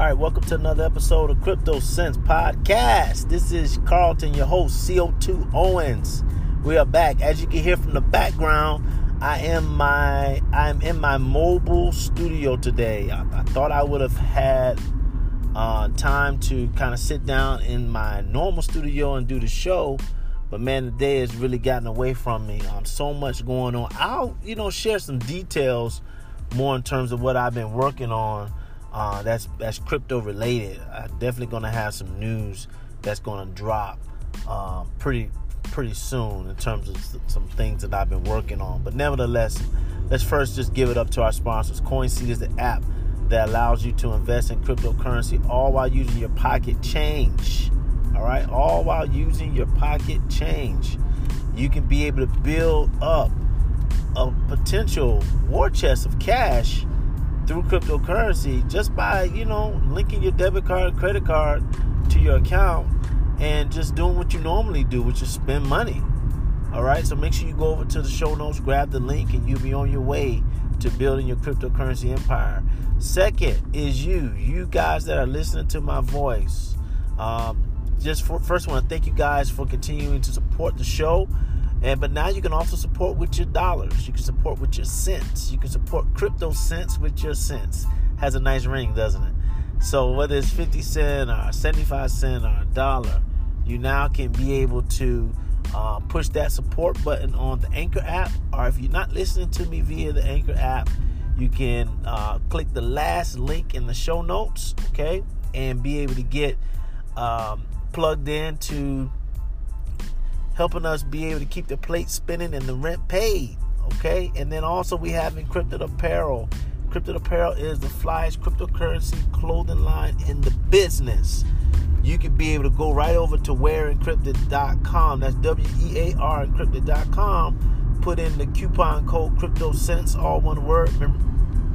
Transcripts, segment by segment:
All right, welcome to another episode of Crypto Sense Podcast. This is Carlton, your host, CO2 Owens. We are back. As you can hear from the background, I am my I'm in my mobile studio today. I, I thought I would have had uh, time to kind of sit down in my normal studio and do the show, but man, the day has really gotten away from me. Um, so much going on. I'll you know share some details more in terms of what I've been working on uh, that's that's crypto related. I'm definitely gonna have some news that's gonna drop um, pretty pretty soon in terms of some things that I've been working on. But nevertheless, let's first just give it up to our sponsors. CoinSeed is the app that allows you to invest in cryptocurrency all while using your pocket change. All right, all while using your pocket change. You can be able to build up a potential war chest of cash through cryptocurrency just by, you know, linking your debit card, credit card to your account and just doing what you normally do, which is spend money. All right, so make sure you go over to the show notes, grab the link, and you'll be on your way to building your cryptocurrency empire. Second is you, you guys that are listening to my voice. Um, just for, first, want to thank you guys for continuing to support the show. And but now you can also support with your dollars. You can support with your cents. You can support crypto cents with your cents. Has a nice ring, doesn't it? So whether it's 50 cent or 75 cent or a dollar, you now can be able to uh, push that support button on the Anchor app. Or if you're not listening to me via the Anchor app, you can uh, click the last link in the show notes, okay, and be able to get um, plugged into helping us be able to keep the plate spinning and the rent paid. Okay, and then also we have encrypted apparel. Encrypted apparel is the flyest cryptocurrency clothing line in the business. You can be able to go right over to wearencrypted.com. That's W E A R encrypted.com. Put in the coupon code CryptoSense, all one word.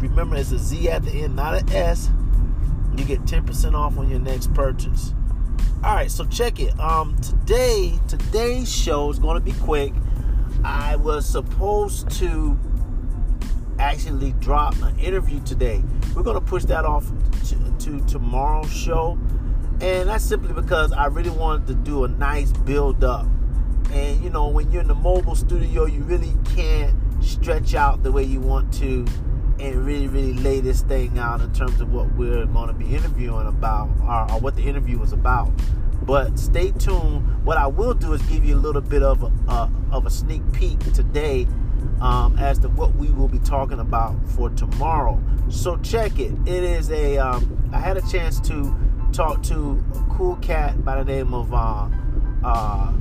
Remember, it's a Z at the end, not an S. You get 10% off on your next purchase. All right, so check it. Um, today, today's show is going to be quick. I was supposed to actually drop an interview today. We're going to push that off to, to tomorrow's show, and that's simply because I really wanted to do a nice build up. And you know, when you're in the mobile studio, you really can't stretch out the way you want to and really, really lay this thing out in terms of what we're going to be interviewing about or, or what the interview was about. But stay tuned. What I will do is give you a little bit of a, uh, of a sneak peek today um, as to what we will be talking about for tomorrow. So check it. It is a. Um, I had a chance to talk to a cool cat by the name of uh, uh,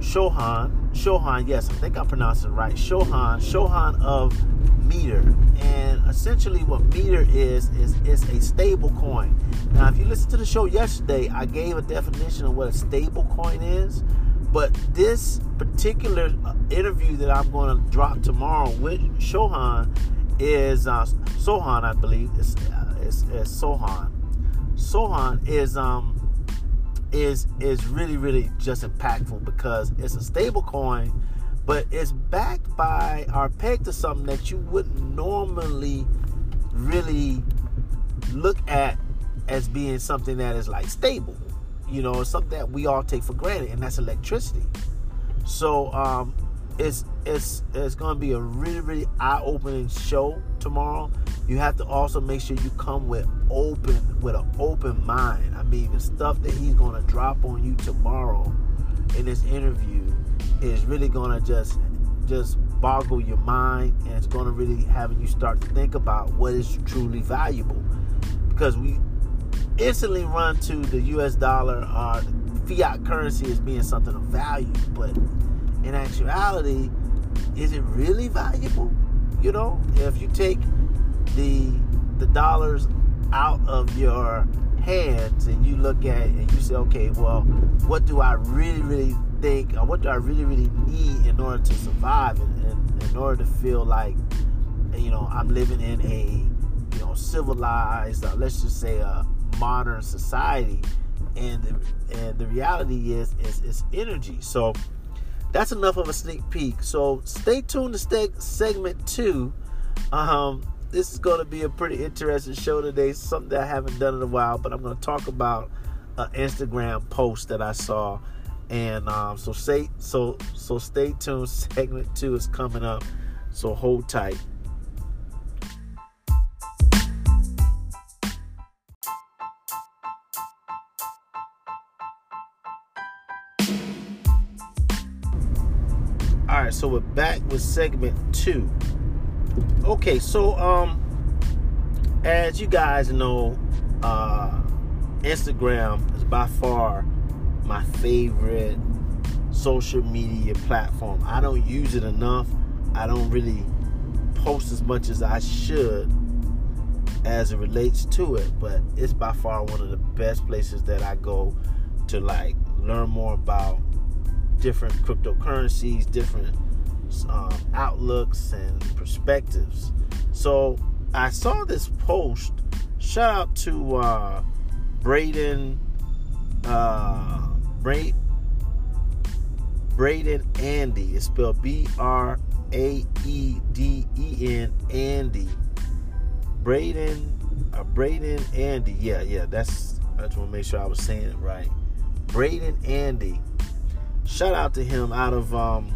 Shohan. Shohan, yes, I think I'm pronouncing it right. Shohan, Shohan of Meter. And essentially what Meter is, is, is a stable coin. Now, if you listen to the show yesterday, I gave a definition of what a stable coin is. But this particular uh, interview that I'm going to drop tomorrow with Shohan is uh, Sohan, I believe. It's, uh, it's, it's Sohan. Sohan is um is is really really just impactful because it's a stable coin but it's backed by or pegged to something that you wouldn't normally really look at as being something that is like stable you know something that we all take for granted and that's electricity. So um it's it's it's going to be a really really eye-opening show tomorrow you have to also make sure you come with open with an open mind. I mean the stuff that he's to drop on you tomorrow in this interview is really to just just boggle your mind and it's to really having you start to think about what is truly valuable. Because we instantly run to the us dollar or fiat currency as being something of value but in actuality is it really valuable? You know if you take the the dollars out of your hands and you look at and you say okay well what do i really really think or what do i really really need in order to survive and, and in order to feel like you know i'm living in a you know civilized uh, let's just say a modern society and the, and the reality is is is energy so that's enough of a sneak peek. So stay tuned to stay segment two. Um, this is going to be a pretty interesting show today. Something that I haven't done in a while, but I'm going to talk about an Instagram post that I saw, and um, so stay so so stay tuned. Segment two is coming up, so hold tight. All right, so we're back with segment two. Okay, so um, as you guys know, uh, Instagram is by far my favorite social media platform. I don't use it enough. I don't really post as much as I should as it relates to it, but it's by far one of the best places that I go to like learn more about different cryptocurrencies, different um, outlooks, and perspectives. So I saw this post. Shout out to uh, Braeden, uh, Bra- Braeden Andy. It's spelled B R A E D E N Andy. Braeden, uh, Braeden Andy. Yeah, yeah. That's. I just want to make sure I was saying it right. Braeden Andy shout out to him out of um,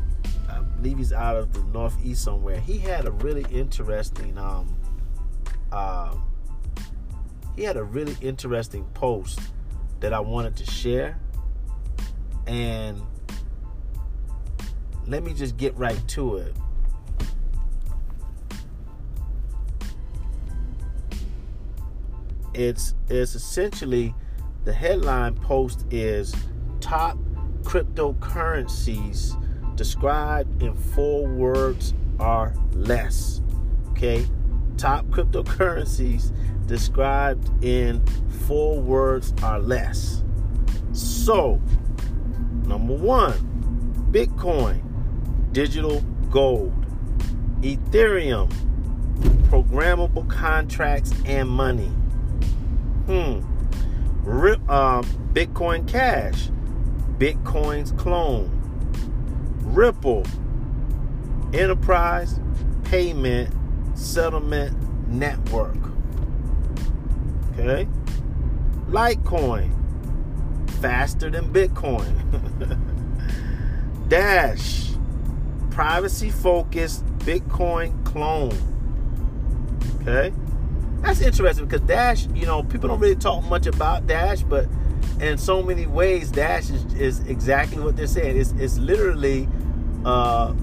believe he's out of the northeast somewhere. He had a really interesting um, uh, he had a really interesting post that I wanted to share, and let me just get right to it. It's it's essentially the headline post is top cryptocurrencies described in four words or less. Okay? Top cryptocurrencies described in four words or less. So, number one, Bitcoin, digital gold, Ethereum, programmable contracts and money. Hmm. Um, Bitcoin Cash, Bitcoin's clone, Ripple, Enterprise Payment Settlement Network. Okay? Litecoin, faster than Bitcoin. Dash, privacy focused Bitcoin clone. Okay? That's interesting because Dash, you know, people don't really talk much about Dash, but in so many ways, Dash is, is exactly what they're saying. It's, it's literally uh,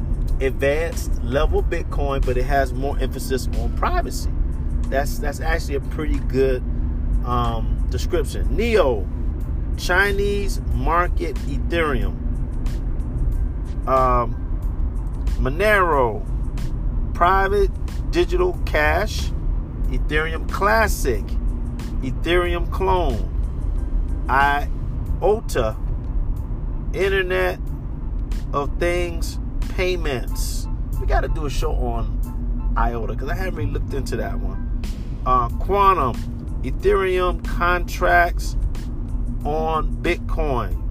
advanced level Bitcoin, but it has more emphasis on privacy. That's that's actually a pretty good um, description. Neo, Chinese market Ethereum. Um, Monero, private digital cash. Ethereum Classic, Ethereum Clone, IOTA, Internet of Things Payments. We got to do a show on IOTA because I haven't really looked into that one. Uh, Qtum, Ethereum contracts on Bitcoin.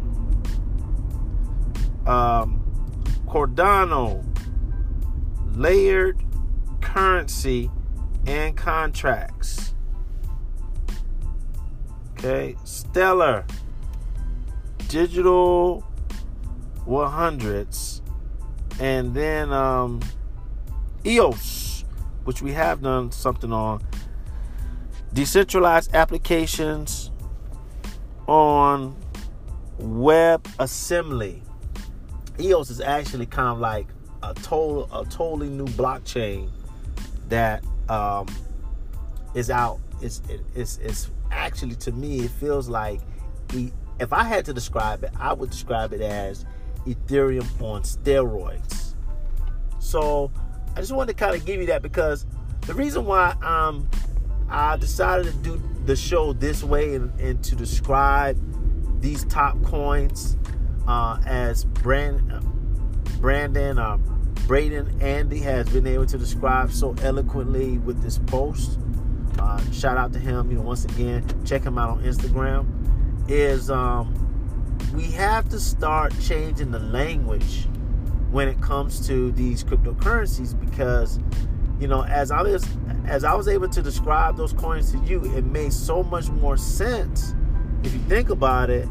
Um, Cardano, layered currency and contracts. Okay, Stellar, digital 100s, and then um, EOS, which we have done something on. Decentralized applications on Web Assembly. EOS is actually kind of like a total, a totally new blockchain that um, is out. It's it, it's it's actually to me it feels like if I had to describe it, I would describe it as Ethereum on steroids. So I just wanted to kind of give you that because the reason why um I decided to do the show this way and, and to describe these top coins uh, as brand Brandon uh, Braeden Andy has been able to describe so eloquently with this post. Uh, shout out to him. You know, once again, check him out on Instagram. Is um, we have to start changing the language when it comes to these cryptocurrencies because you know, as I was as I was able to describe those coins to you, it made so much more sense if you think about it,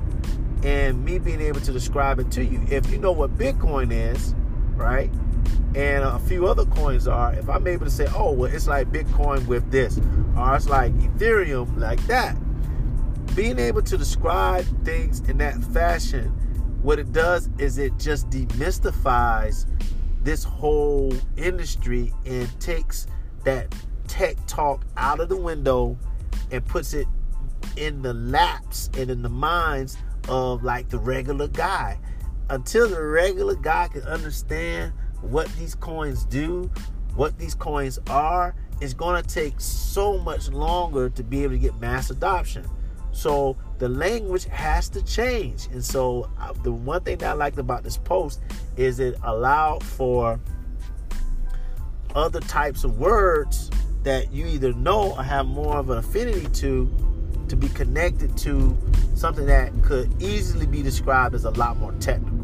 and me being able to describe it to you. If you know what Bitcoin is, right, and a few other coins are, if I'm able to say, oh, well, it's like Bitcoin with this, or it's like Ethereum like that, being able to describe things in that fashion, what it does is it just demystifies this whole industry and takes that tech talk out of the window and puts it in the laps and in the minds of like the regular guy. Until the regular guy can understand what these coins do, what these coins are, it's going to take so much longer to be able to get mass adoption. So the language has to change. And so uh, the one thing that I liked about this post is it allowed for other types of words that you either know or have more of an affinity to to be connected to something that could easily be described as a lot more technical.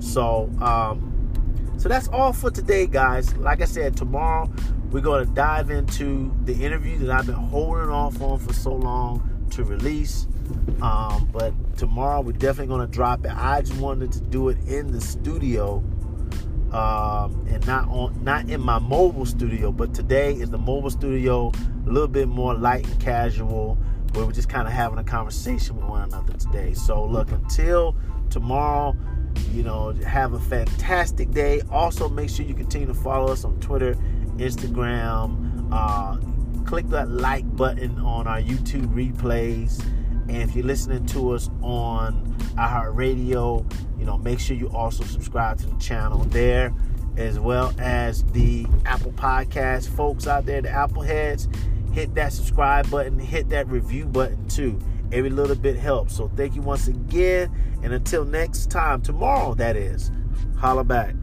So, um, so that's all for today, guys. Like I said, tomorrow we're going to dive into the interview that I've been holding off on for so long to release. Um, but tomorrow we're definitely going to drop it. I just wanted to do it in the studio um, and not on not in my mobile studio. But today is the mobile studio, a little bit more light and casual, where we're just kind of having a conversation with one another today. So look, until tomorrow, you know, have a fantastic day. Also, make sure you continue to follow us on Twitter, Instagram. Uh, click that like button on our YouTube replays. And if you're listening to us on iHeartRadio, you know, make sure you also subscribe to the channel there, as well as the Apple Podcast folks out there, the Apple heads. Hit that subscribe button, hit that review button too. Every little bit helps. So thank you once again. And until next time, tomorrow, that is, holla back.